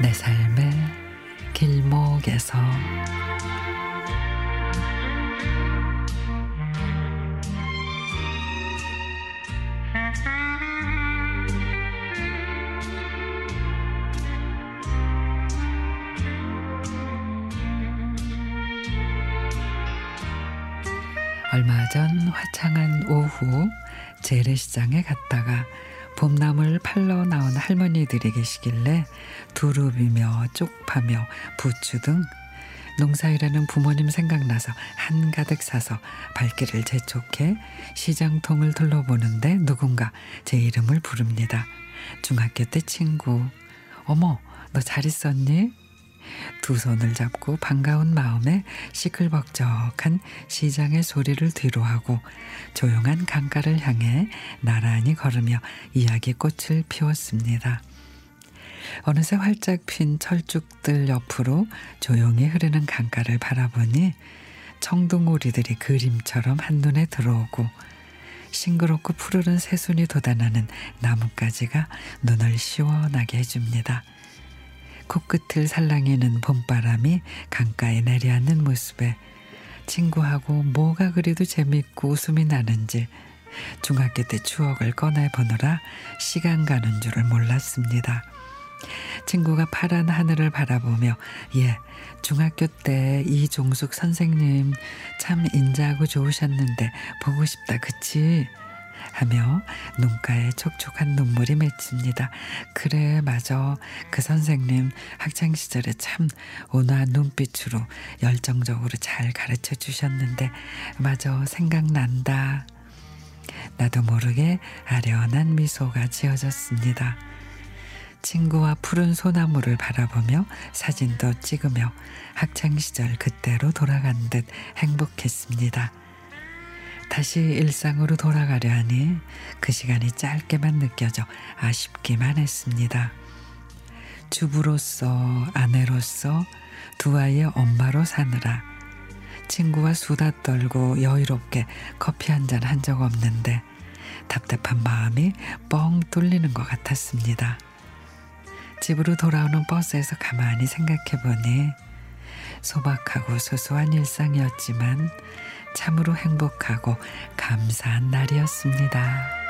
내 삶의 길목에서 얼마 전 화창한 오후 재래시장에 갔다가 봄나물 팔러 나온 할머니들이 계시길래 두릅이며 쪽파며 부추 등 농사일하는 부모님 생각나서 한가득 사서 발길을 재촉해 시장통을 둘러보는데 누군가 제 이름을 부릅니다. 중학교 때 친구. 어머, 너 잘 있었니? 두 손을 잡고 반가운 마음에 시끌벅적한 시장의 소리를 뒤로하고 조용한 강가를 향해 나란히 걸으며 이야기 꽃을 피웠습니다. 어느새 활짝 핀 철쭉들 옆으로 조용히 흐르는 강가를 바라보니 청둥오리들이 그림처럼 한눈에 들어오고 싱그럽고 푸르른 새순이 돋아나는 나뭇가지가 눈을 시원하게 해줍니다. 코끝을 살랑이는 봄바람이 강가에 내려앉는 모습에 친구하고 뭐가 그리도 재밌고 웃음이 나는지 중학교 때 추억을 꺼내보느라 시간 가는 줄을 몰랐습니다. 친구가 파란 하늘을 바라보며 예, 중학교 때 이종숙 선생님 참 인자하고 좋으셨는데 보고 싶다 그치? 하며 눈가에 촉촉한 눈물이 맺힙니다. 그래 맞아 그 선생님 학창 시절에 참 온화한 눈빛으로 열정적으로 잘 가르쳐 주셨는데 맞아 생각난다. 나도 모르게 아련한 미소가 지어졌습니다. 친구와 푸른 소나무를 바라보며 사진도 찍으며 학창 시절 그때로 돌아간 듯 행복했습니다. 다시 일상으로 돌아가려 하니 그 시간이 짧게만 느껴져 아쉽기만 했습니다. 주부로서 아내로서 두 아이의 엄마로 사느라 친구와 수다 떨고 여유롭게 커피 한 잔 한 적 없는데 답답한 마음이 뻥 뚫리는 것 같았습니다. 집으로 돌아오는 버스에서 가만히 생각해 보니 소박하고 소소한 일상이었지만 참으로 행복하고 감사한 날이었습니다.